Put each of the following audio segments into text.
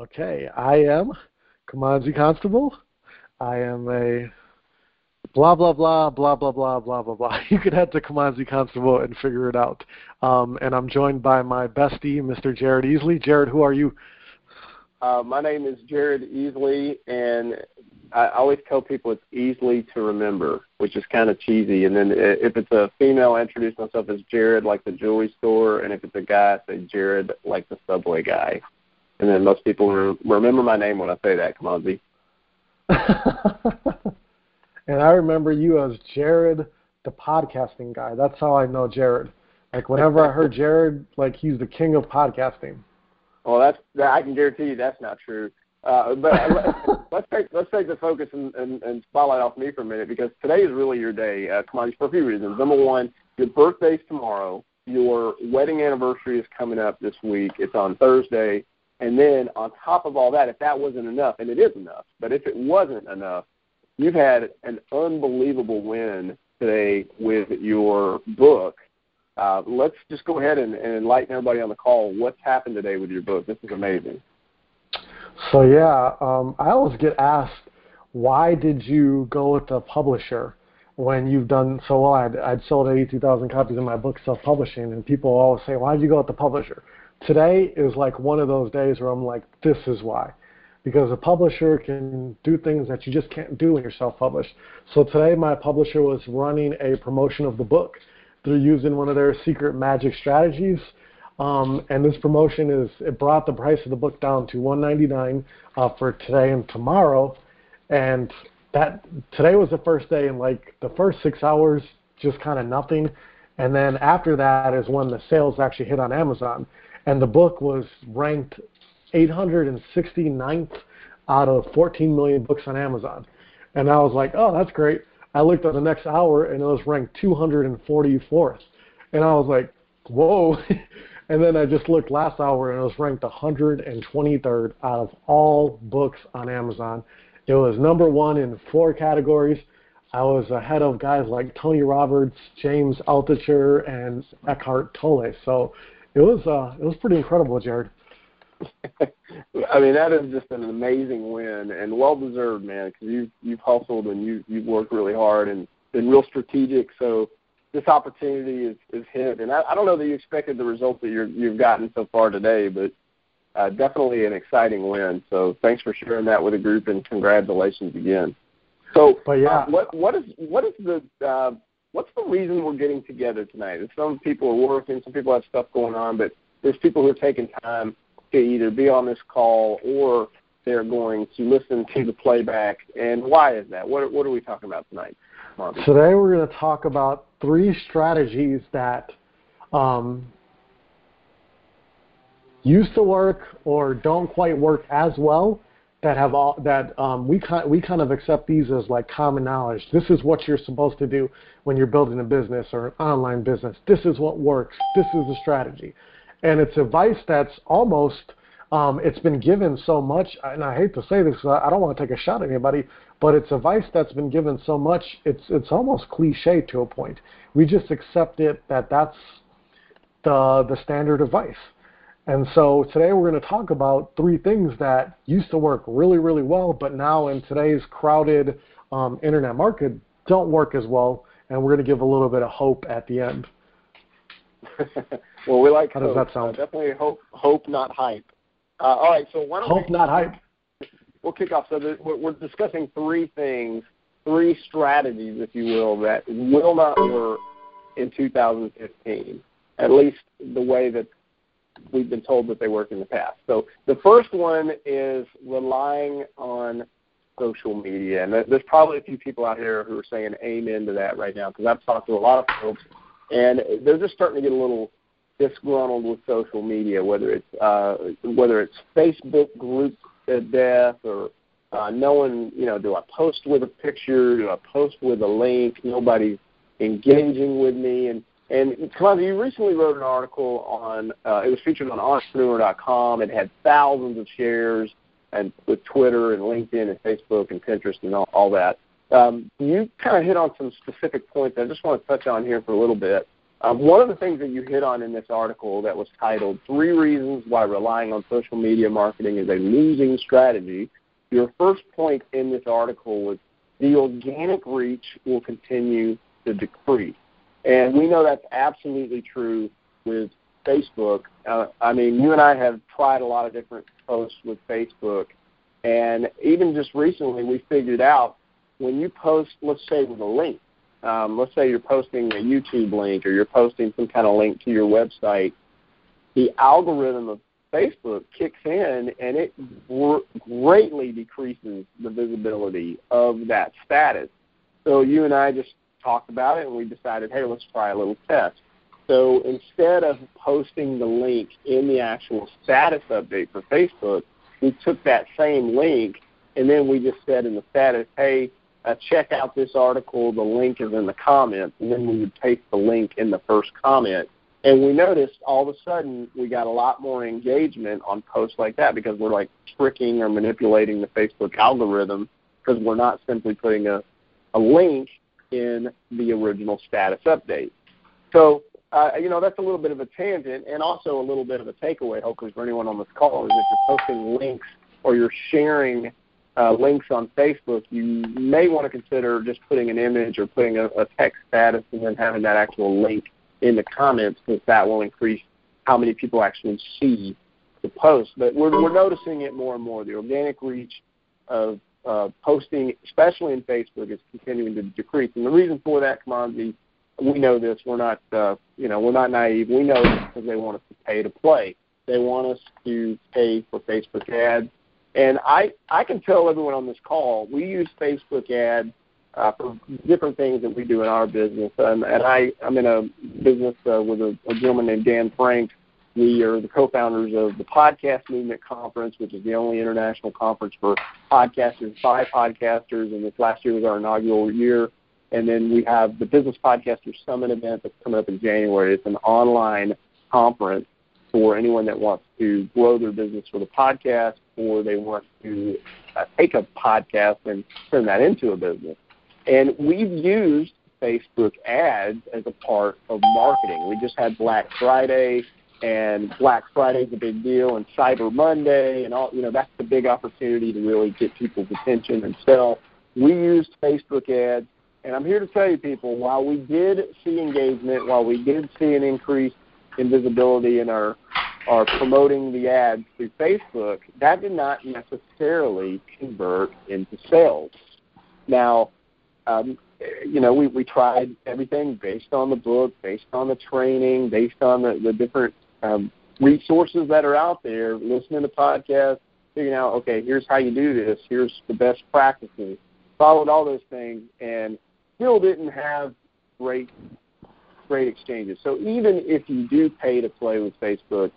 Okay, I am Kimanzi Constable. I am a blah blah blah blah blah blah blah blah blah. You could head to Kimanzi Constable and figure it out. Um, and I'm joined by my bestie, Mr. Jared Easley. Jared, who are you? Uh, my name is Jared Easley, and I always tell people it's easily to remember, which is kind of cheesy. And then if it's a female, I introduce myself as Jared, like the jewelry store, and if it's a guy, I say Jared, like the subway guy. And then most people re- remember my name when I say that. Come on, Z. and I remember you as Jared, the podcasting guy. That's how I know Jared. Like whenever I heard Jared, like he's the king of podcasting. Well, that's that, I can guarantee you that's not true. Uh, but let's take let's take the focus and, and, and spotlight off me for a minute because today is really your day. Uh, for a few reasons. Number one, your birthday's tomorrow. Your wedding anniversary is coming up this week. It's on Thursday. And then on top of all that, if that wasn't enough, and it is enough, but if it wasn't enough, you've had an unbelievable win today with your book. Uh, let's just go ahead and, and enlighten everybody on the call. What's happened today with your book? This is amazing. So yeah, um, I always get asked, why did you go with the publisher when you've done so well? I'd, I'd sold 82,000 copies of my book self-publishing, and people always say, why did you go with the publisher? Today is like one of those days where I'm like, this is why. Because a publisher can do things that you just can't do when you're self-published. So today my publisher was running a promotion of the book. They're using one of their secret magic strategies um, and this promotion is it brought the price of the book down to 199 uh, for today and tomorrow. And that today was the first day, and like the first six hours, just kind of nothing. And then after that is when the sales actually hit on Amazon, and the book was ranked 869th out of 14 million books on Amazon. And I was like, oh, that's great. I looked at the next hour, and it was ranked 244th. And I was like, whoa. And then I just looked last hour and it was ranked 123rd out of all books on Amazon. It was number one in four categories. I was ahead of guys like Tony Robbins, James Altucher, and Eckhart Tolle. So it was uh, it was pretty incredible, Jared. I mean, that is just an amazing win and well deserved, man. Because you you've hustled and you you've worked really hard and been real strategic. So this opportunity is, is hit. And I, I don't know that you expected the results that you're, you've gotten so far today, but uh, definitely an exciting win. So thanks for sharing that with the group, and congratulations again. So, but yeah, uh, what what is what is the uh, what's the reason we're getting together tonight? Some people are working, some people have stuff going on, but there's people who are taking time to either be on this call or they're going to listen to the playback. And why is that? What what are we talking about tonight? Today we're going to talk about three strategies that um, used to work or don't quite work as well that have all that um, we kind we kind of accept these as like common knowledge. This is what you're supposed to do when you're building a business or an online business. This is what works. This is the strategy, and it's advice that's almost um, it's been given so much, and I hate to say this, I don't want to take a shot at anybody, but it's advice that's been given so much, it's it's almost cliche to a point. We just accept it that that's the the standard advice. And so today we're going to talk about three things that used to work really, really well, but now in today's crowded um, internet market don't work as well. And we're going to give a little bit of hope at the end. well, we like How hope. does that sound? Uh, definitely hope, hope, not hype. Uh, all right, so why don't hope we, not hype. We'll kick off. So the, we're discussing three things, three strategies, if you will, that will not work in 2015. At least the way that we've been told that they work in the past. So the first one is relying on social media, and there's probably a few people out here who are saying amen to that right now because I've talked to a lot of folks, and they're just starting to get a little disgruntled with social media, whether it's uh, whether it's Facebook group death or uh, knowing, you know, do I post with a picture? Do I post with a link? Nobody's engaging with me. And and Kimanzi, you recently wrote an article on. Uh, it was featured on Entrepreneur.com. It had thousands of shares, and with Twitter and LinkedIn and Facebook and Pinterest and all, all that. Um, you kind of hit on some specific points that I just want to touch on here for a little bit. Um, one of the things that you hit on in this article that was titled Three Reasons Why Relying on Social Media Marketing is a Losing Strategy, your first point in this article was the organic reach will continue to decrease. And we know that's absolutely true with Facebook. Uh, I mean, you and I have tried a lot of different posts with Facebook, and even just recently we figured out when you post, let's say with a link, um, let's say you're posting a YouTube link or you're posting some kind of link to your website, the algorithm of Facebook kicks in and it greatly decreases the visibility of that status. So you and I just talked about it and we decided, hey, let's try a little test. So instead of posting the link in the actual status update for Facebook, we took that same link and then we just said in the status, hey, uh, check out this article. The link is in the comments, and then we would paste the link in the first comment. And we noticed all of a sudden we got a lot more engagement on posts like that because we're like tricking or manipulating the Facebook algorithm because we're not simply putting a, a link in the original status update. So, uh, you know, that's a little bit of a tangent and also a little bit of a takeaway, hopefully, for anyone on this call is if you're posting links or you're sharing uh, links on Facebook, you may want to consider just putting an image or putting a, a text status and then having that actual link in the comments because that will increase how many people actually see the post. But we're, we're noticing it more and more. The organic reach of uh, posting, especially in Facebook, is continuing to decrease. And the reason for that, Commodity, we know this. We're not, uh, you know, we're not naive. We know because they want us to pay to play. They want us to pay for Facebook ads and I, I can tell everyone on this call, we use Facebook ads uh, for different things that we do in our business. And I, I'm in a business uh, with a, a gentleman named Dan Frank. We are the co-founders of the Podcast Movement Conference, which is the only international conference for podcasters by podcasters. And this last year was our inaugural year. And then we have the Business Podcasters Summit event that's coming up in January. It's an online conference for anyone that wants to grow their business with a podcast or they want to uh, take a podcast and turn that into a business. And we've used Facebook ads as a part of marketing. We just had Black Friday, and Black Friday is a big deal, and Cyber Monday, and all. You know, that's the big opportunity to really get people's attention and sell. We used Facebook ads, and I'm here to tell you, people, while we did see engagement, while we did see an increase in visibility in our are promoting the ads through Facebook, that did not necessarily convert into sales. Now, um, you know, we, we tried everything based on the book, based on the training, based on the, the different um, resources that are out there, listening to podcasts, figuring out, okay, here's how you do this, here's the best practices, followed all those things, and still didn't have great great exchanges. So even if you do pay to play with Facebook,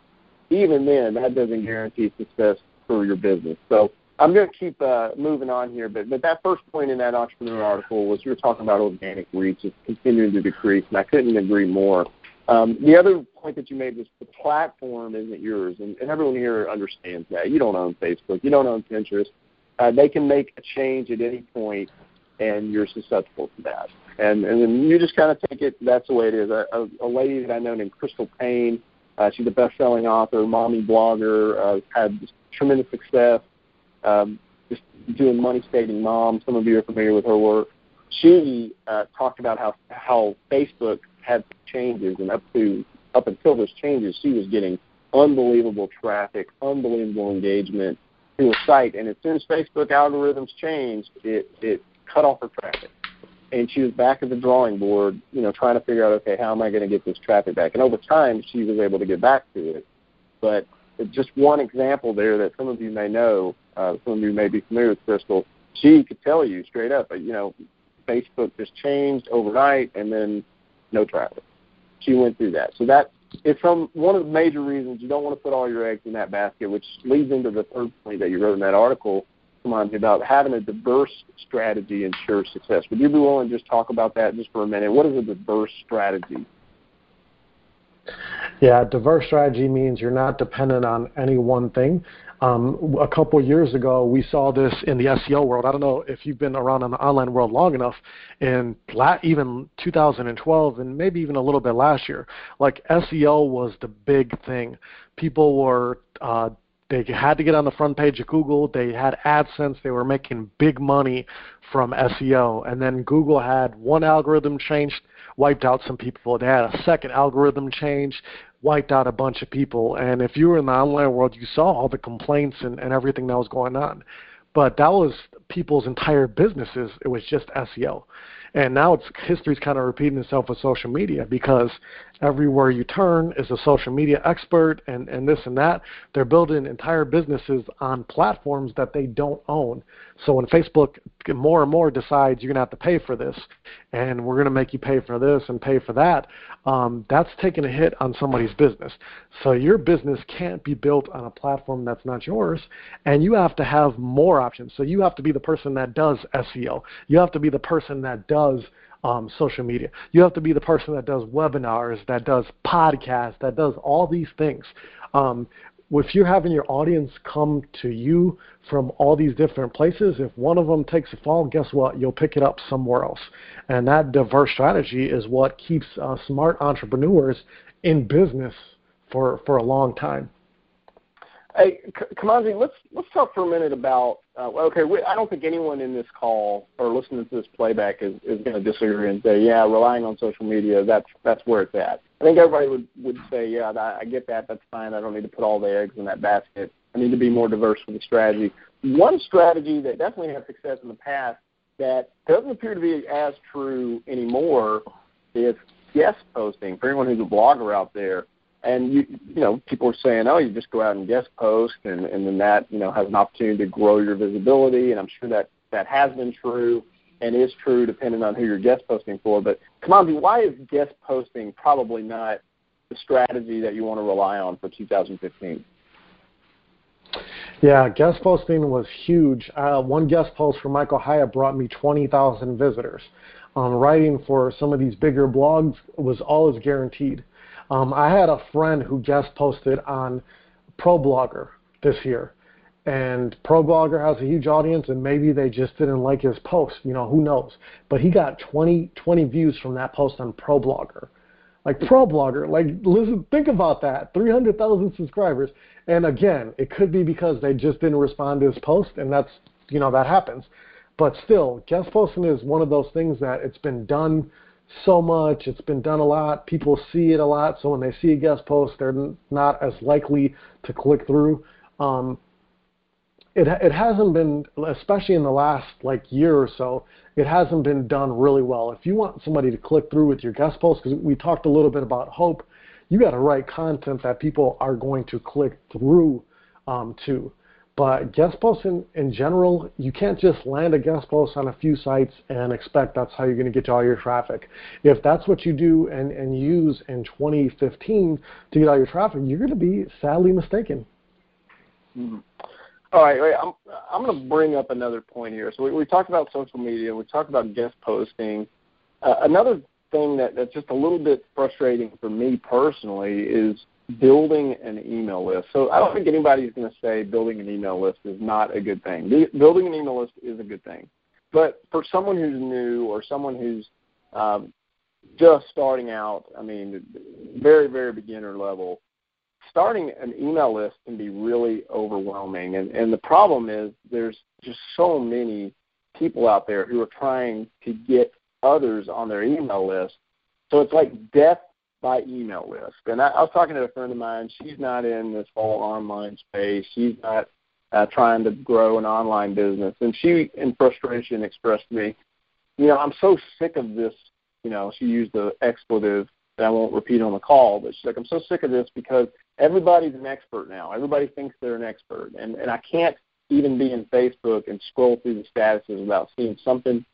even then, that doesn't guarantee success for your business. So I'm going to keep uh, moving on here, but, but that first point in that entrepreneur article was you were talking about organic reach is continuing to decrease, and I couldn't agree more. Um, the other point that you made was the platform isn't yours, and, and everyone here understands that. You don't own Facebook, you don't own Pinterest. Uh, they can make a change at any point, and you're susceptible to that. And and then you just kind of take it. That's the way it is. A, a, a lady that I know named Crystal Paine. uh, she's a best-selling author, mommy blogger, uh, had tremendous success um, just doing money saving mom. Some of you are familiar with her work. She uh, talked about how how Facebook had changes, and up to up until those changes, she was getting unbelievable traffic, unbelievable engagement to a site. And as soon as Facebook algorithms changed, it it cut off her traffic and she was back at the drawing board, you know, trying to figure out, okay, how am I going to get this traffic back? And over time, she was able to get back to it. But just one example there that some of you may know, uh, some of you may be familiar with Crystal. She could tell you straight up, you know, Facebook just changed overnight, and then no traffic. She went through that. So that is from one of the major reasons you don't want to put all your eggs in that basket, which leads into the third point that you wrote in that article Monty, about having a diverse strategy ensures success. Would you be willing to just talk about that just for a minute? What is a diverse strategy? Yeah, diverse strategy means you're not dependent on any one thing. Um, a couple years ago, we saw this in the SEO world. I don't know if you've been around in the online world long enough, in la- even 2012 and maybe even a little bit last year. Like SEO was the big thing. People were uh, they had to get on the front page of Google. They had AdSense. They were making big money from SEO. And then Google had one algorithm changed, wiped out some people. They had a second algorithm change, wiped out a bunch of people. And if you were in the online world, you saw all the complaints and, and everything that was going on. But that was people's entire businesses. It was just SEO. And now it's history's kind of repeating itself with social media because everywhere you turn is a social media expert and, and this and that. They're building entire businesses on platforms that they don't own. So when Facebook more and more decides you're going to have to pay for this and we're going to make you pay for this and pay for that, um, that's taking a hit on somebody's business. So your business can't be built on a platform that's not yours and you have to have more options. So you have to be the person that does SEO. You have to be the person that does um, social media. You have to be the person that does webinars, that does podcasts, that does all these things. Um, if you're having your audience come to you from all these different places, if one of them takes a fall, guess what? You'll pick it up somewhere else. And that diverse strategy is what keeps uh, smart entrepreneurs in business for, for a long time. Hey, Kimanzi, let's let's talk for a minute about. Uh, okay, we, I don't think anyone in this call or listening to this playback is, is going to disagree and say, yeah, relying on social media, that's that's where it's at. I think everybody would would say, yeah, I, I get that, that's fine. I don't need to put all the eggs in that basket. I need to be more diverse with the strategy. One strategy that definitely had success in the past that doesn't appear to be as true anymore is guest posting. For anyone who's a blogger out there, and you you know people are saying oh you just go out and guest post and and then that you know has an opportunity to grow your visibility and i'm sure that that has been true and is true depending on who you're guest posting for but Kimanzi, why is guest posting probably not the strategy that you want to rely on for 2015 yeah, guest posting was huge. Uh, one guest post from Michael Hyatt brought me 20,000 visitors. Um, writing for some of these bigger blogs was always guaranteed. Um, I had a friend who guest posted on ProBlogger this year, and ProBlogger has a huge audience, and maybe they just didn't like his post. You know, who knows? But he got 20, 20 views from that post on ProBlogger. Like ProBlogger, like listen, think about that, 300,000 subscribers. And again, it could be because they just didn't respond to his post, and that's you know that happens. But still, guest posting is one of those things that it's been done so much. It's been done a lot. People see it a lot. So when they see a guest post, they're not as likely to click through. Um, it it hasn't been, especially in the last like year or so, it hasn't been done really well. If you want somebody to click through with your guest post, because we talked a little bit about hope, you got to write content that people are going to click through um, to. But guest posts in, in general, you can't just land a guest post on a few sites and expect that's how you're going to get all your traffic. If that's what you do and, and use in 2015 to get all your traffic, you're going to be sadly mistaken. Mm-hmm. All right, wait, I'm, I'm going to bring up another point here. So we, we talked about social media, we talked about guest posting. Uh, another thing that, that's just a little bit frustrating for me personally is building an email list. So I don't think anybody is going to say building an email list is not a good thing. Building an email list is a good thing. But for someone who's new or someone who's um, just starting out, I mean, very, very beginner level, starting an email list can be really overwhelming. And, and the problem is there's just so many people out there who are trying to get others on their email list. So it's like death by email list. And I, I was talking to a friend of mine. She's not in this whole online space. She's not uh, trying to grow an online business. And she, in frustration, expressed to me, you know, I'm so sick of this. You know, she used the expletive that I won't repeat on the call, but she's like, I'm so sick of this because everybody's an expert now. Everybody thinks they're an expert, and and I can't even be in Facebook and scroll through the statuses without seeing something,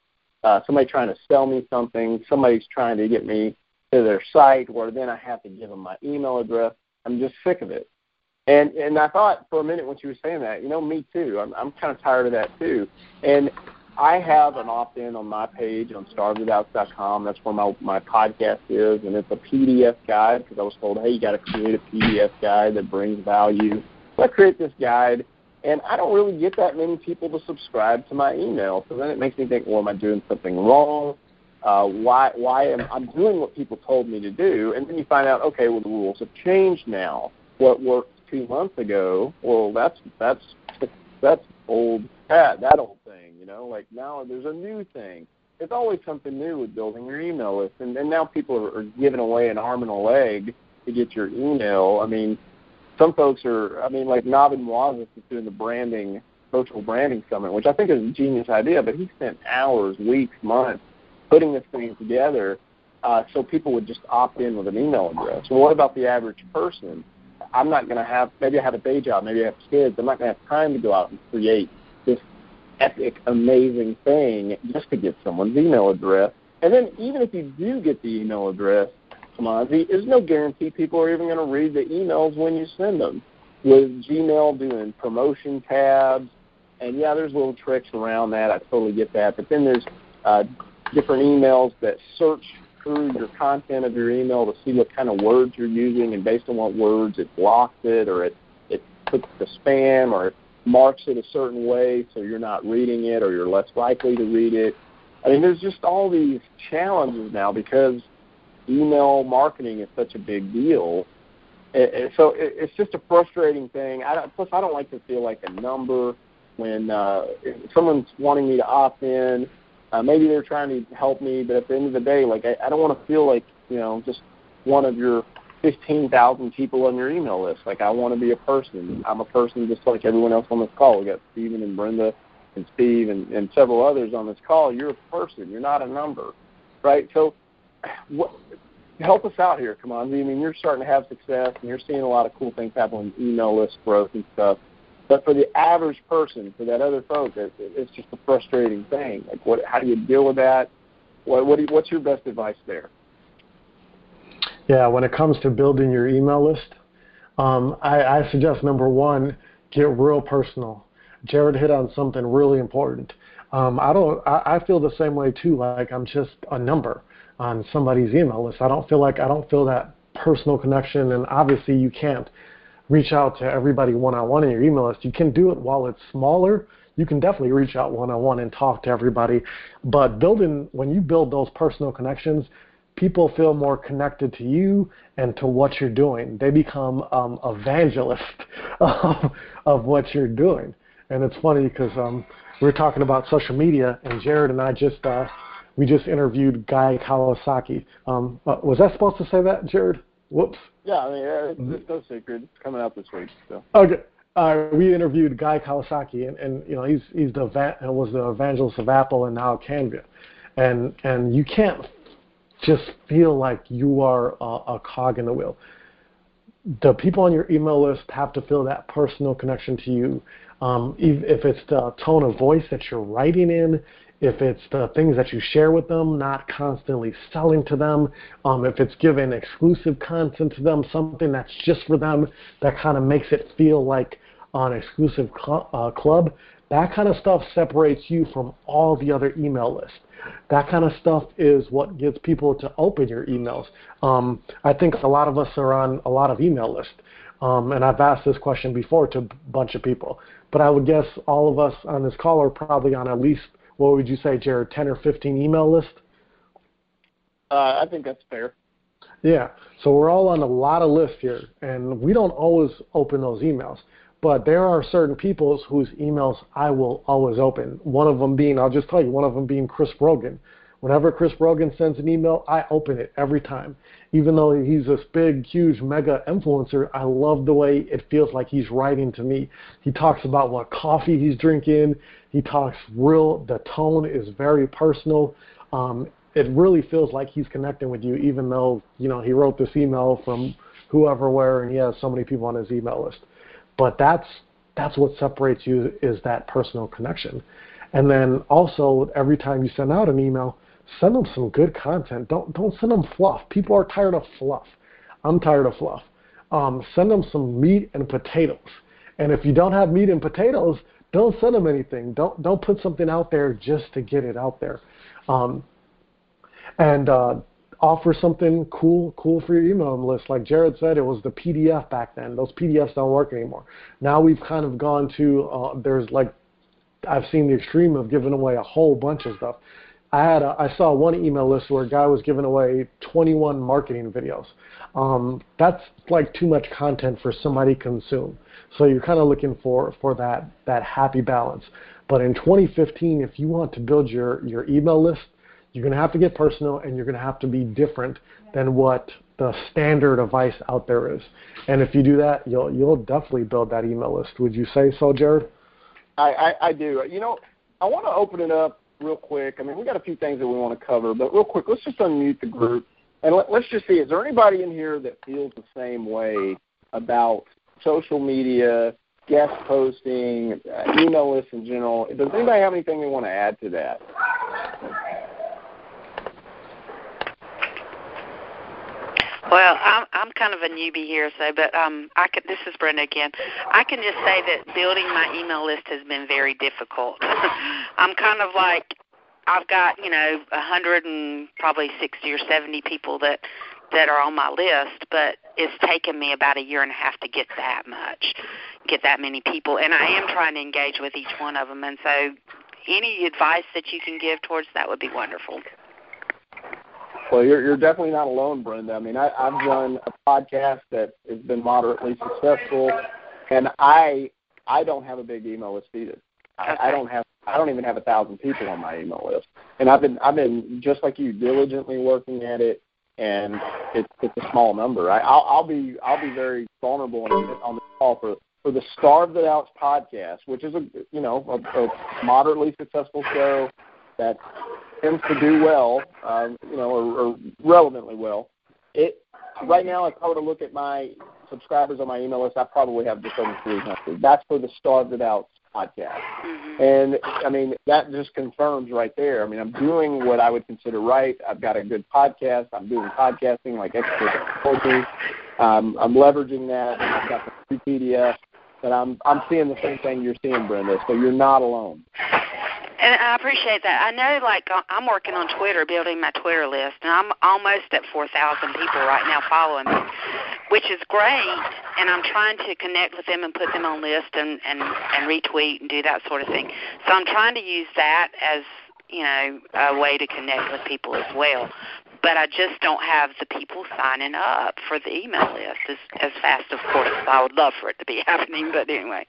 uh, somebody trying to sell me something, somebody's trying to get me to their site where then I have to give them my email address. I'm just sick of it. And and I thought for a minute when she was saying that, you know, me too. I'm I'm kind of tired of that too. And I have an opt-in on my page on starvethedoubts.com. That's where my my podcast is, and it's a PDF guide because I was told, hey, you got to create a PDF guide that brings value. So I create this guide, and I don't really get that many people to subscribe to my email. So then it makes me think, well, am I doing something wrong? Uh, why why am I'm doing what people told me to do? And then you find out, okay, well the rules have changed now. What worked two months ago, well that's that's that's old that that old know. Like now there's a new thing. It's always something new with building your email list, and, and now people are, are giving away an arm and a leg to get your email. I mean, some folks are. I mean, like Navid Moazzez is doing the branding social branding summit, which I think is a genius idea. But he spent hours, weeks, months putting this thing together uh, so people would just opt in with an email address. Well, what about the average person? I'm not going to have, maybe I have a day job, maybe I have kids. I'm not going to have time to go out and create epic, amazing thing just to get someone's email address. And then even if you do get the email address, on, there's no guarantee people are even going to read the emails when you send them. With Gmail doing promotion tabs, and yeah, there's little tricks around that. I totally get that. But then there's uh, different emails that search through your content of your email to see what kind of words you're using, and based on what words it blocks it or it it puts the spam or marks it a certain way so you're not reading it or you're less likely to read it. I mean, there's just all these challenges now because email marketing is such a big deal. And so it's just a frustrating thing. I don't, plus, I don't like to feel like a number when uh, someone's wanting me to opt in uh, maybe they're trying to help me, but at the end of the day, like I, I don't want to feel like you know just one of your 15,000 people on your email list. Like I want to be a person. I'm a person just like everyone else on this call. We got Stephen and Brenda and Steve and, and several others on this call. You're a person. You're not a number, right? So, what, help us out here. Come on. I mean, you're starting to have success and you're seeing a lot of cool things happen with email list growth and stuff. But for the average person, for that other folk, it, it's just a frustrating thing. Like, what? How do you deal with that? What? What? Do you, what's your best advice there? Yeah, when it comes to building your email list, um, I, I suggest number one, get real personal. Jared hit on something really important. Um, I don't. I, I feel the same way too. Like I'm just a number on somebody's email list. I don't feel like I don't feel that personal connection, and obviously you can't reach out to everybody one on one in your email list. You can do it while it's smaller. You can definitely reach out one on one and talk to everybody. But building when you build those personal connections, people feel more connected to you and to what you're doing. They become um, evangelists of, of what you're doing. And it's funny because um, we were talking about social media, and Jared and I just uh, we just interviewed Guy Kawasaki. Um, uh, was I supposed to say that, Jared? Whoops. Yeah, I mean, it's, it's no secret. It's coming out this week. So. Okay. Uh, we interviewed Guy Kawasaki, and, and you know he's he's the was the evangelist of Apple and now Canva, and and you can't just feel like you are a, a cog in the wheel. The people on your email list have to feel that personal connection to you. Um, if it's the tone of voice that you're writing in, if it's the things that you share with them, not constantly selling to them, um, if it's giving exclusive content to them, something that's just for them, that kind of makes it feel like an exclusive cl- uh, club, that kind of stuff separates you from all the other email lists. That kind of stuff is what gets people to open your emails. Um, I think a lot of us are on a lot of email lists. Um, and I've asked this question before to a bunch of people, but I would guess all of us on this call are probably on at least what would you say, Jared, 10 or 15 email list? Uh, I think that's fair. Yeah. So we're all on a lot of lists here, and we don't always open those emails. But there are certain people whose emails I will always open. One of them being, I'll just tell you, one of them being Chris Brogan. Whenever Chris Brogan sends an email, I open it every time. Even though he's this big, huge, mega influencer, I love the way it feels like he's writing to me. He talks about what coffee he's drinking. He talks real. The tone is very personal. Um, it really feels like he's connecting with you, even though you know he wrote this email from whoever where, and he has so many people on his email list. But that's that's what separates you is that personal connection. And then also every time you send out an email, send them some good content. Don't don't send them fluff. People are tired of fluff. I'm tired of fluff. Um, send them some meat and potatoes. And if you don't have meat and potatoes, don't send them anything. Don't don't put something out there just to get it out there. Um, and uh, offer something cool cool for your email list. Like Jared said, it was the PDF back then. Those PDFs don't work anymore. Now we've kind of gone to uh, there's like I've seen the extreme of giving away a whole bunch of stuff. I had a, I saw one email list where a guy was giving away 21 marketing videos. Um, that's like too much content for somebody to consume. So you're kind of looking for for that that happy balance. But in 2015, if you want to build your your email list, you're going to have to get personal and you're going to have to be different than what the standard advice out there is. And if you do that, you'll you'll definitely build that email list. Would you say so, Jared? I, I, I do. You know, I want to open it up real quick. I mean, we got a few things that we want to cover, but real quick, let's just unmute the group and let, let's just see. Is there anybody in here that feels the same way about social media, guest posting, uh, email lists in general? Does anybody have anything they want to add to that? Well, I'm I'm kind of a newbie here, so but um, I could. This is Brenda again. I can just say that building my email list has been very difficult. I'm kind of like I've got you know a hundred and probably sixty or seventy people that that are on my list, but it's taken me about a year and a half to get that much, get that many people, and I am trying to engage with each one of them. And so, any advice that you can give towards that would be wonderful. Well, you're you're definitely not alone, Brenda. I mean, I, I've done a podcast that has been moderately successful, and I I don't have a big email list either. I, I don't have I don't even have a thousand people on my email list, and I've been I've been just like you diligently working at it, and it's it's a small number. I, I'll, I'll be I'll be very vulnerable on, on the call for for the Starve the Doubts podcast, which is a you know a, a moderately successful show that tends to do well, um, you know, or, or relevantly well. It right now, if I were to look at my subscribers on my email list, I probably have just over 300. That's for the Starve the Doubts podcast. Mm-hmm. And I mean, that just confirms right there. I mean, I'm doing what I would consider right. I've got a good podcast. I'm doing podcasting like expert coaching. Um, I'm leveraging that. I've got the free PDF. But I'm I'm seeing the same thing you're seeing, Brenda. So you're not alone. And I appreciate that. I know, like, uh, I'm working on Twitter, building my Twitter list, and I'm almost at 4,000 people right now following me, which is great. And I'm trying to connect with them and put them on list and and and retweet and do that sort of thing. So I'm trying to use that as you know a way to connect with people as well. But I just don't have the people signing up for the email list as as fast, of course. I would love for it to be happening, but anyway.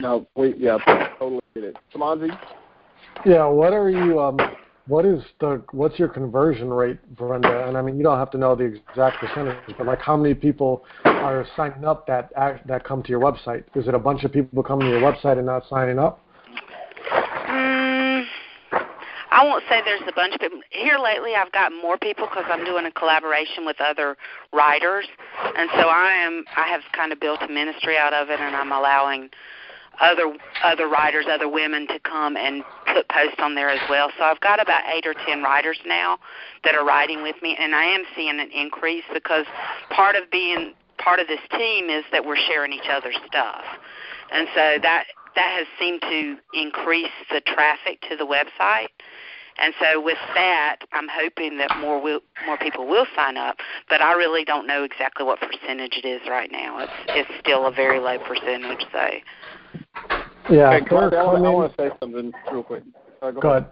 No, we yeah, totally get it. Kimanzi? Yeah, what are you um what is the what's your conversion rate, Brenda? And I mean, you don't have to know the exact percentage, but like how many people are signing up that act, that come to your website? Is it a bunch of people coming to your website and not signing up? Mm, I won't say there's a bunch of people. Here lately, I've got more people because I'm doing a collaboration with other writers, and so I am. I have kind of built a ministry out of it, and I'm allowing other other writers, other women to come and put posts on there as well. So I've got about eight or ten writers now that are writing with me, and I am seeing an increase because part of being part of this team is that we're sharing each other's stuff, and so that that has seemed to increase the traffic to the website. And so with that, I'm hoping that more will, more people will sign up, but I really don't know exactly what percentage it is right now. It's it's still a very low percentage, so yeah, okay, Clark, I, I want to say something real quick. go, go ahead.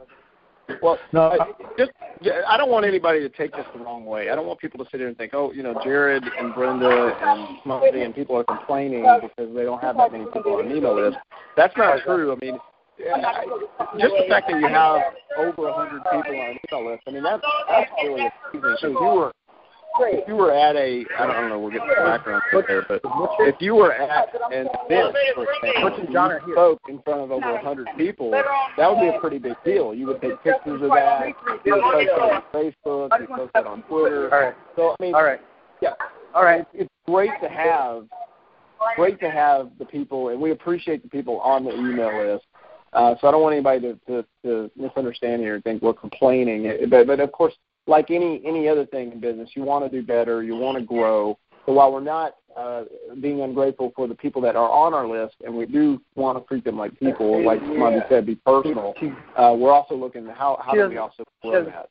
Well, no, I, just I don't want anybody to take this the wrong way. I don't want people to sit here and think, oh, you know, Jared and Brenda and Smokey and people are complaining because they don't have that many people on an email list. That's not true. I mean, just the fact that you have over a hundred people on an email list, I mean, that's that's really amazing. So you were if you were at a, I don't know, we're getting the background there, but if you were at an event, for example, you spoke in front of over a hundred people, that would be a pretty big deal. You would take pictures of that, you would post it on Facebook, you post it on Twitter. All right. So I mean, all right, yeah, all right. It's great to have, great to have the people, and we appreciate the people on the email list. Uh, so I don't want anybody to, to, to misunderstand here and think we're complaining. But, but of course, like any any other thing in business, you want to do better, you want to grow, So while we're not uh, being ungrateful for the people that are on our list, and we do want to treat them like people, like Monty said, be personal. Uh, we're also looking at how how do we also grow that.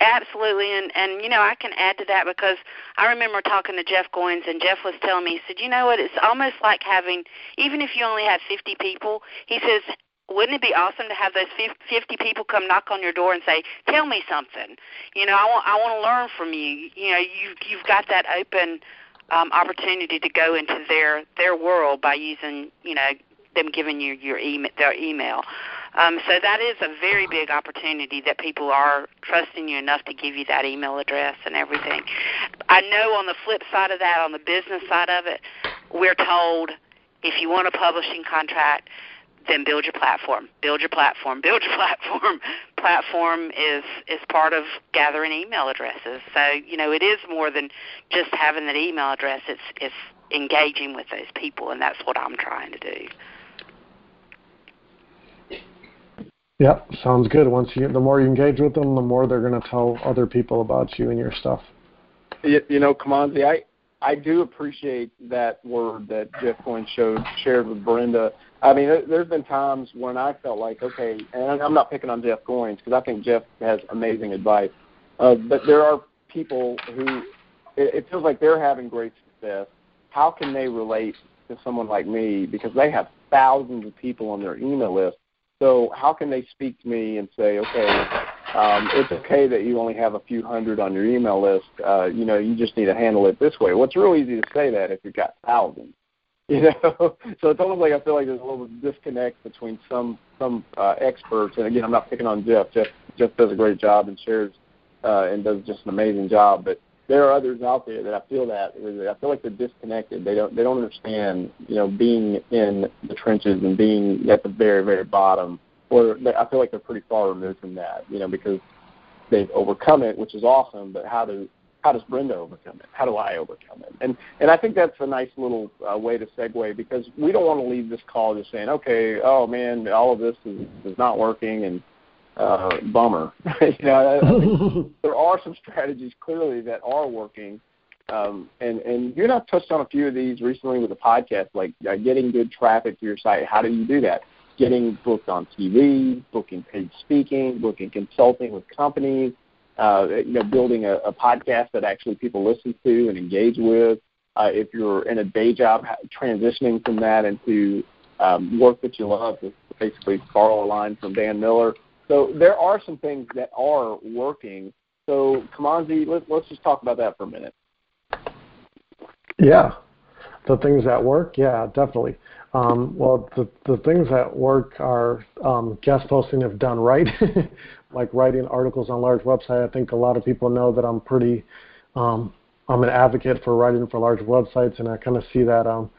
Absolutely, and and you know I can add to that because I remember talking to Jeff Goins, and Jeff was telling me, he said, you know what, it's almost like having, even if you only have 50 people, he says, wouldn't it be awesome to have those 50 people come knock on your door and say, "Tell me something"? You know, I want I want to learn from you. You know, you you've got that open um, opportunity to go into their their world by using you know them giving you your email their email. Um, so that is a very big opportunity that people are trusting you enough to give you that email address and everything. I know on the flip side of that, on the business side of it, we're told if you want a publishing contract, then build your platform. Build your platform. Build your platform. platform is is part of gathering email addresses. So you know it is more than just having that email address. It's it's engaging with those people, and that's what I'm trying to do. Yep, sounds good. Once you the more you engage with them, the more they're going to tell other people about you and your stuff. You, you know, Kimanzi, I I do appreciate that word that Jeff Goins showed shared with Brenda I mean, there's been times when I felt like, okay, and I'm not picking on Jeff Goins because I think Jeff has amazing advice, uh, but there are people who it, it feels like they're having great success. How can they relate to someone like me because they have thousands of people on their email list? So how can they speak to me and say, okay, um, it's okay that you only have a few hundred on your email list. Uh, you know, you just need to handle it this way. Well, it's real easy to say that if you've got thousands. You know, so it's almost like I feel like there's a little disconnect between some some uh, experts, and again, I'm not picking on Jeff. Jeff Jeff does a great job and shares uh, and does just an amazing job. But there are others out there that I feel that I feel like they're disconnected. They don't they don't understand, you know, being in the trenches and being at the very very bottom. Or I feel like they're pretty far removed from that, you know, because they've overcome it, which is awesome. But how do how does Brenda overcome it? How do I overcome it? And and I think that's a nice little uh, way to segue because we don't want to leave this call just saying, okay, oh man, all of this is, is not working and uh, bummer. you know, there are some strategies clearly that are working. Um, and and you have touched on a few of these recently with the podcast, like uh, getting good traffic to your site. How do you do that? Getting booked on TV, booking paid speaking, booking consulting with companies, uh, you know, building a, a podcast that actually people listen to and engage with. Uh, if you're in a day job, transitioning from that into um, work that you love, to basically borrow a line from Dan Miller. So there are some things that are working. So Kimanzi, let, let's just talk about that for a minute. Yeah, the things that work, yeah, definitely. Um, well, the the things that work are um, guest posting if done right, like writing articles on large website. I think a lot of people know that I'm pretty, um, I'm an advocate for writing for large websites, and I kind of see that um,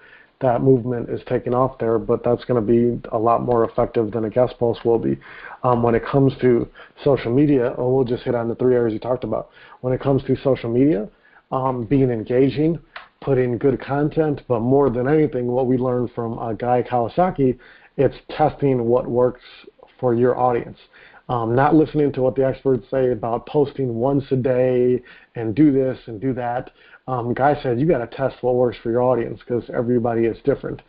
that movement is taking off there. But that's going to be a lot more effective than a guest post will be. Um, when it comes to social media, oh, we'll just hit on the three areas you talked about. When it comes to social media, um, being engaging putting good content, but more than anything, what we learned from uh, Guy Kawasaki, it's testing what works for your audience. Um, not listening to what the experts say about posting once a day and do this and do that. Um, Guy said you got to test what works for your audience because everybody is different.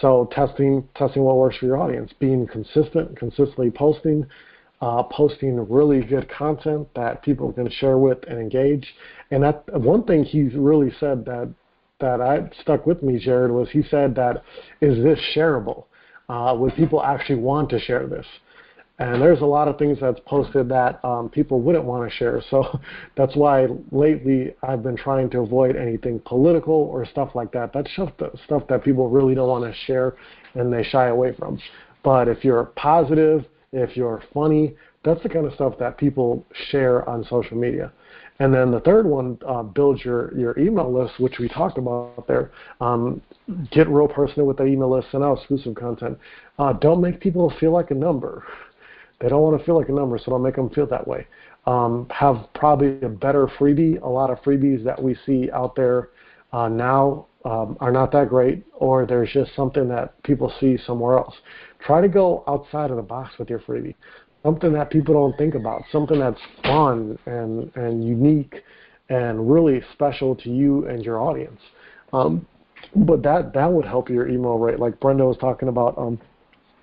So testing testing what works for your audience, being consistent, consistently posting, uh, posting really good content that people can share with and engage. And that one thing he's really said that that I stuck with me, Jared, was he said that is this shareable? Uh, would people actually want to share this? And there's a lot of things that's posted that um, people wouldn't want to share. So that's why lately I've been trying to avoid anything political or stuff like that. That's just stuff that people really don't want to share and they shy away from. But if you're positive, if you're funny, that's the kind of stuff that people share on social media. And then the third one, uh, build your, your email list, which we talked about there. Um, get real personal with that email list, send out exclusive content. Uh, don't make people feel like a number. They don't want to feel like a number, so don't make them feel that way. Um, have probably a better freebie. A lot of freebies that we see out there uh, now um, are not that great, or there's just something that people see somewhere else. Try to go outside of the box with your freebie something that people don't think about, something that's fun and and unique and really special to you and your audience. Um, but that that would help your email rate. Like Brenda was talking about um,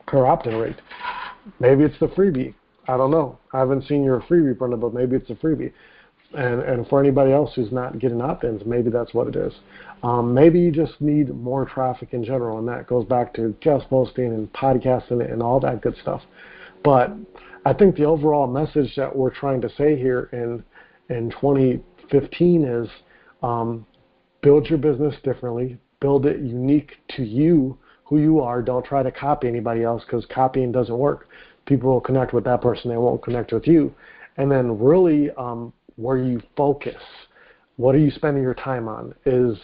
her opt-in rate. Maybe it's the freebie. I don't know. I haven't seen your freebie, Brenda, but maybe it's a freebie. And and for anybody else who's not getting opt-ins, maybe that's what it is. Um, maybe you just need more traffic in general, and that goes back to guest posting and podcasting and all that good stuff. But I think the overall message that we're trying to say here in in 2015 is um, build your business differently, build it unique to you, who you are. Don't try to copy anybody else because copying doesn't work. People will connect with that person, they won't connect with you. And then really um, where you focus. What are you spending your time on? Is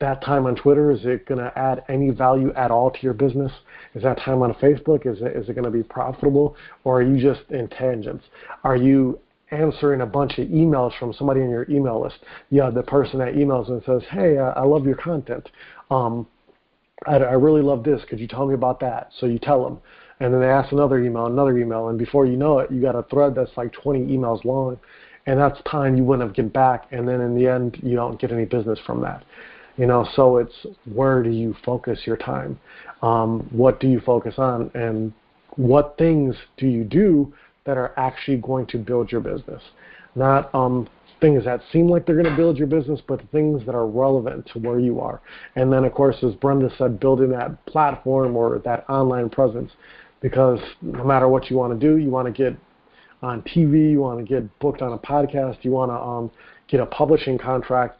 that time on Twitter, is it going to add any value at all to your business? Is that time on Facebook, is it, is it going to be profitable? Or are you just in tangents? Are you answering a bunch of emails from somebody in your email list? Yeah, the person that emails and says, hey, I, I love your content. Um, I, I really love this. Could you tell me about that? So you tell them. And then they ask another email, another email, and before you know it, you got a thread that's like 20 emails long, and that's time you wouldn't have get back. And then in the end, you don't get any business from that. You know, so it's where do you focus your time? Um, what do you focus on? And what things do you do that are actually going to build your business? Not um, things that seem like they're going to build your business, but things that are relevant to where you are. And then, of course, as Brenda said, building that platform or that online presence. Because no matter what you want to do, you want to get on TV, you want to get booked on a podcast, you want to um, get a publishing contract,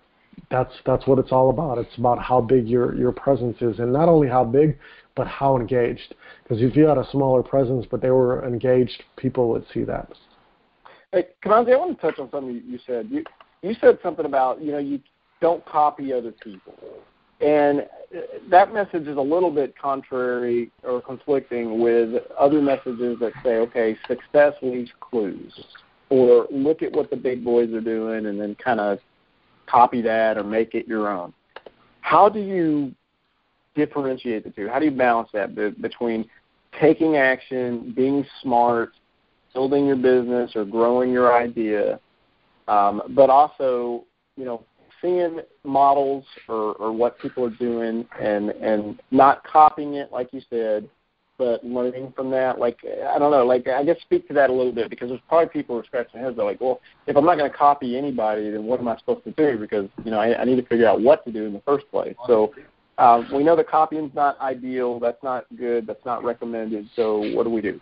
that's that's what it's all about. It's about how big your your presence is, and not only how big, but how engaged. Because if you had a smaller presence, but they were engaged, people would see that. Hey, Kimanzi, I want to touch on something you said. You you said something about you know you don't copy other people, and uh, that message is a little bit contrary or conflicting with other messages that say, okay, success leaves clues, or look at what the big boys are doing, and then kind of copy that or make it your own. How do you differentiate the two? How do you balance that between taking action, being smart, building your business or growing your idea, um, but also, you know, seeing models or, or what people are doing and and not copying it like you said, but learning from that. Like I don't know, like I guess speak to that a little bit because there's probably people who are scratching their heads. They're like, well, if I'm not going to copy anybody, then what am I supposed to do? Because you know I, I need to figure out what to do in the first place. So um, we know that copying's not ideal. That's not good. That's not recommended. So what do we do?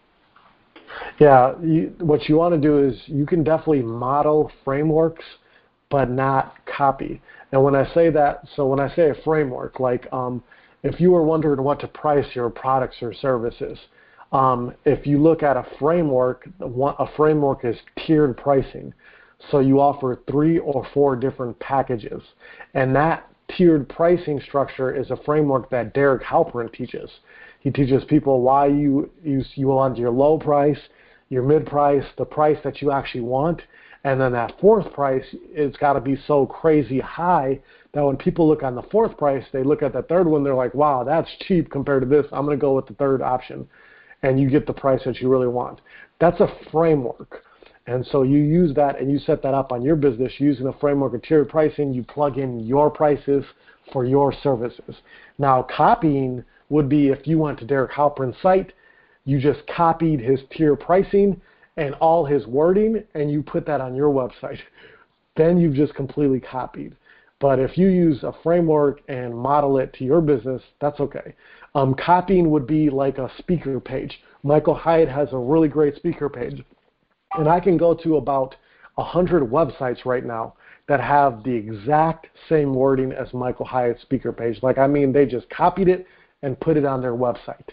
Yeah, you, what you want to do is you can definitely model frameworks, but not copy. And when I say that, so when I say a framework, like um, if you were wondering what to price your products or services, um, if you look at a framework, a framework is tiered pricing. So you offer three or four different packages. And that tiered pricing structure is a framework that Derek Halpern teaches. He teaches people why you, you, you want your low price, your mid price, the price that you actually want, and then that fourth price, it's got to be so crazy high that when people look on the fourth price, they look at the third one, they're like, wow, that's cheap compared to this. I'm going to go with the third option. And you get the price that you really want. That's a framework. And so you use that and you set that up on your business using a framework of tiered pricing. You plug in your prices for your services. Now, copying would be if you went to Derek Halpern's site, you just copied his tier pricing and all his wording and you put that on your website. Then you've just completely copied. But if you use a framework and model it to your business, that's okay. Um, copying would be like a speaker page. Michael Hyatt has a really great speaker page. And I can go to about 100 websites right now that have the exact same wording as Michael Hyatt's speaker page. Like, I mean, they just copied it and put it on their website.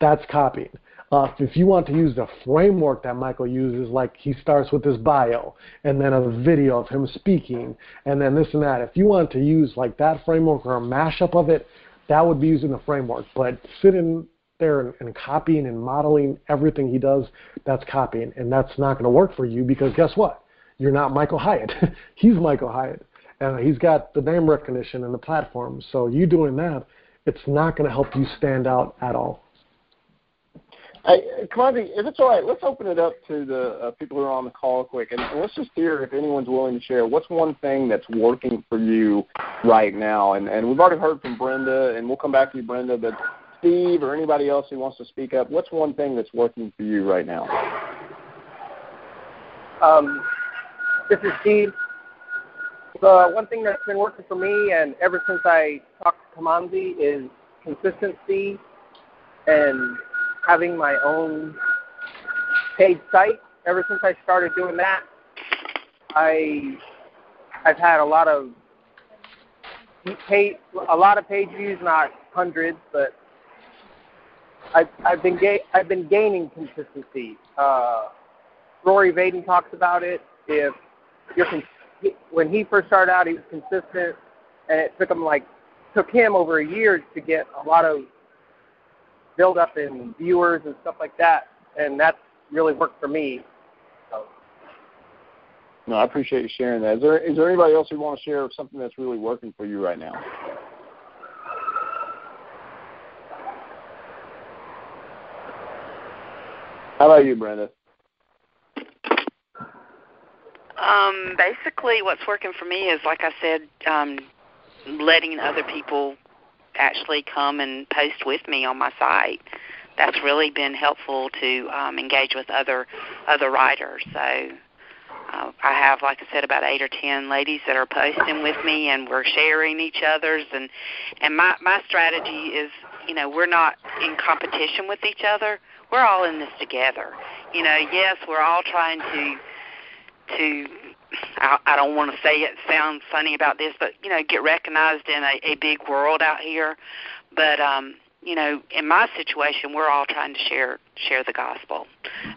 That's copying. Uh, if you want to use the framework that Michael uses, like he starts with his bio and then a video of him speaking and then this and that, if you want to use like that framework or a mashup of it, that would be using the framework. But sitting there and, and copying and modeling everything he does, that's copying. And that's not going to work for you because guess what? You're not Michael Hyatt. he's Michael Hyatt. And he's got the name recognition and the platform. So you doing that, it's not going to help you stand out at all. Hey, Kimanzi, if it's all right, let's open it up to the uh, people who are on the call quick, and let's just hear if anyone's willing to share. What's one thing that's working for you right now? And and we've already heard from Brenda, and we'll come back to you, Brenda. But Steve or anybody else who wants to speak up, what's one thing that's working for you right now? Um, this is Steve. The one thing that's been working for me, and ever since I talked to Kimanzi, is consistency and having my own paid site. Ever since I started doing that, I I've had a lot of paid a lot of page views, not hundreds, but I've I've been ga- I've been gaining consistency. Uh, Rory Vaden talks about it. If you're con- when he first started out, he was consistent, and it took him like took him over a year to get a lot of build up in viewers and stuff like that, and that's really worked for me. So. No, I appreciate you sharing that. Is there is there anybody else who want to share something that's really working for you right now? How about you, Brenda? Um, basically, what's working for me is, like I said, um, letting other people actually come and post with me on my site. That's really been helpful to um, engage with other other writers. So uh, I have, like I said, about eight or ten ladies that are posting with me, and we're sharing each other's. And and my my strategy is, you know, we're not in competition with each other. We're all in this together. You know, yes, we're all trying to to I, I don't want to say it sounds funny about this, but you know, get recognized in a, a big world out here. But um, you know, in my situation, we're all trying to share share the gospel,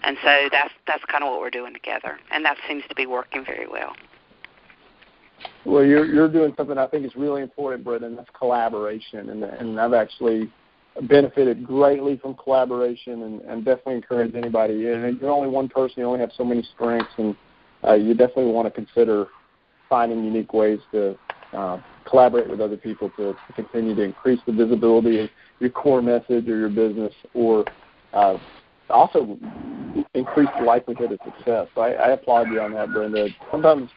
and so that's that's kind of what we're doing together, and that seems to be working very well. Well, you're you're doing something I think is really important, Brett, that's collaboration, and and I've actually benefited greatly from collaboration, and, and definitely encourage anybody. And you're only one person; you only have so many strengths, and uh, you definitely want to consider finding unique ways to uh, collaborate with other people to, to, continue to increase the visibility of your core message or your business, or uh, also increase the likelihood of success. So I, I applaud you on that, Brenda. Sometimes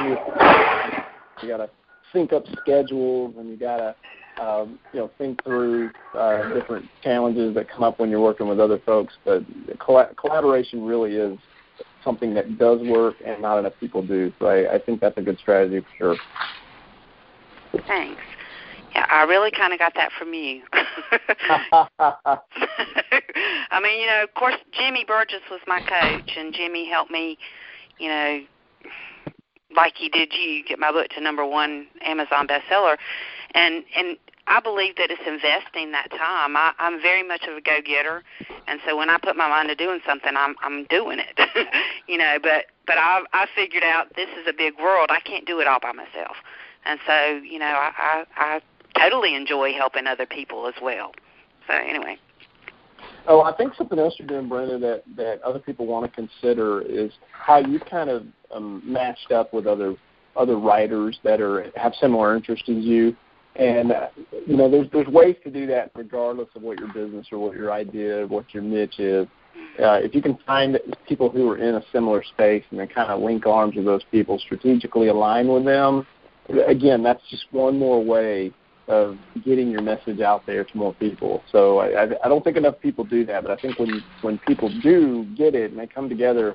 you got to sync up schedules and you got to um, you know think through uh, different challenges that come up when you're working with other folks. But coll- collaboration really is something that does work and not enough people do. So I, I think that's a good strategy for sure. Thanks. Yeah, I really kind of got that from you. I mean, you know, of course, Jimmy Burgess was my coach, and Jimmy helped me, you know, like he did you, get my book to number one Amazon bestseller, and and I believe that it's investing that time. I, I'm very much of a go-getter, and so when I put my mind to doing something, I'm I'm doing it. you know, but but I I figured out this is a big world. I can't do it all by myself, and so you know I I, I totally enjoy helping other people as well. So anyway. Oh, I think something else you're doing, Brenda, that that other people want to consider is how you kind of um, matched up with other other writers that are have similar interests as you and uh, you know, there's there's ways to do that regardless of what your business or what your idea, what your niche is. Uh, if you can find people who are in a similar space and then kind of link arms with those people, strategically align with them, again, that's just one more way of getting your message out there to more people. So I, I I don't think enough people do that, but I think when when people do get it and they come together,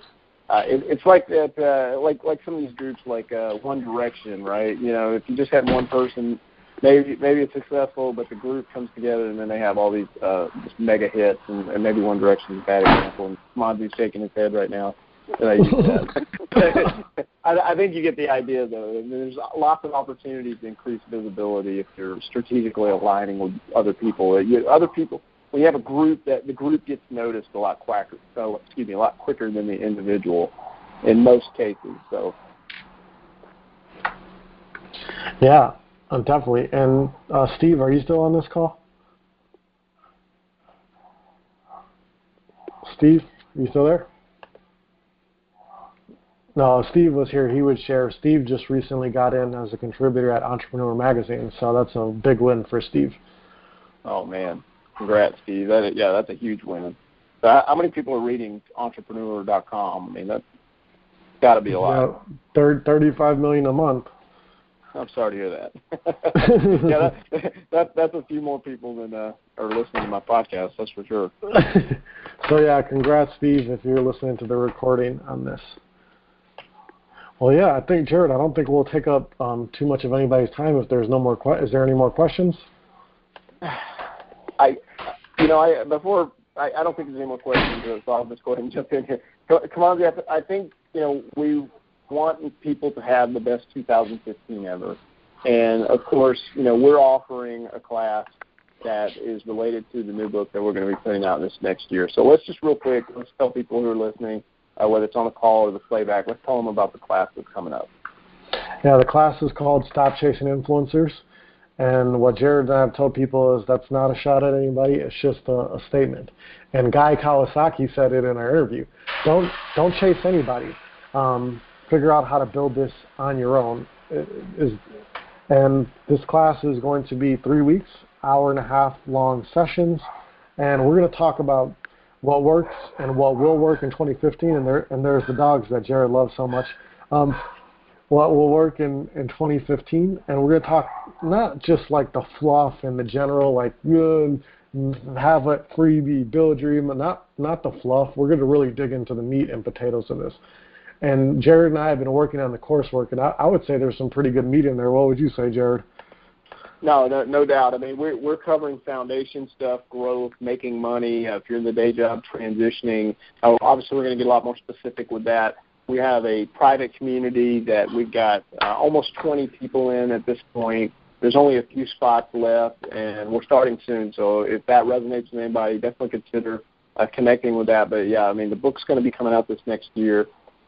uh, it, it's like that, uh, like like some of these groups, like uh, One Direction, right? You know, if you just had one person maybe maybe it's successful, but the group comes together and then they have all these uh, just mega hits, and, and maybe One Direction is a bad example. And Monty's shaking his head right now. I, I, I think you get the idea, though. There's lots of opportunities to increase visibility if you're strategically aligning with other people. You, other people, when you have a group, that the group gets noticed a lot quicker. So, excuse me, a lot quicker than the individual, in most cases. So. Yeah, uh, definitely. And uh, Steve, are you still on this call? Steve, are you still there? No, Steve was here. He would share. Steve just recently got in as a contributor at Entrepreneur Magazine, so that's a big win for Steve. Oh man, congrats, Steve! That, yeah, that's a huge win. So how many people are reading entrepreneur.com? I mean, that's got to be a lot. Yeah, 35 million a month. I'm sorry to hear that. yeah, that, that that's a few more people than uh, are listening to my podcast. That's for sure. so yeah, congrats, Steve, if you're listening to the recording on this. Well, yeah, I think Jared. I don't think we'll take up um, too much of anybody's time. If there's no more, que- is there any more questions? I, you know, I before I, I don't think there's any more questions, so I'll just go ahead and jump in here. Come on. I think you know we want people to have the best 2015 ever, and of course, you know, we're offering a class that is related to the new book that we're going to be putting out this next year. So let's just real quick, let's tell people who are listening uh, whether it's on the call or the playback. Let's tell them about the class that's coming up. Yeah, the class is called Stop Chasing Influencers. And what Jared and I have told people is that's not a shot at anybody. It's just a, a statement. And Guy Kawasaki said it in our interview. Don't don't chase anybody. Um, figure out how to build this on your own. Is, and this class is going to be three weeks, hour and a half long sessions, and we're going to talk about what works and what will work in 2015, and there and there's the dogs that Jared loves so much. Um, what will work in in 2015, and we're going to talk not just like the fluff and the general, like you have a freebie, build dream, not not the fluff. We're going to really dig into the meat and potatoes of this. And Jared and I have been working on the coursework, and I, I would say there's some pretty good meat in there. What would you say, Jared? No, no, no doubt. I mean, we're we're covering foundation stuff, growth, making money. Uh, if you're in the day job, transitioning. Uh, obviously, we're going to get a lot more specific with that. We have a private community that we've got uh, almost 20 people in at this point. There's only a few spots left, and we're starting soon. So if that resonates with anybody, definitely consider uh, connecting with that. But yeah, I mean, the book's going to be coming out this next year,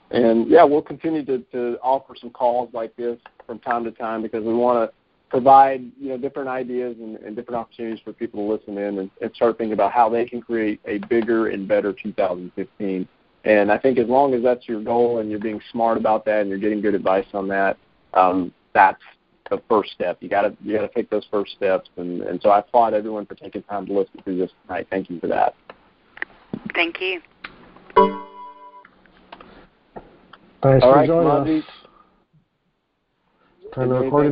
and yeah, we'll continue to, to offer some calls like this from time to time because we want to provide you know different ideas and, and, different opportunities for people to listen in and, and, start thinking about how they can create a bigger and better 2015. And I think as long as that's your goal and you're being smart about that and you're getting good advice on that, um, that's the first step. You gotta you gotta take those first steps. And, and so I applaud everyone for taking time to listen to this tonight. Thank you for that. Thank you. Thanks All for right, joining us. Turn the recording.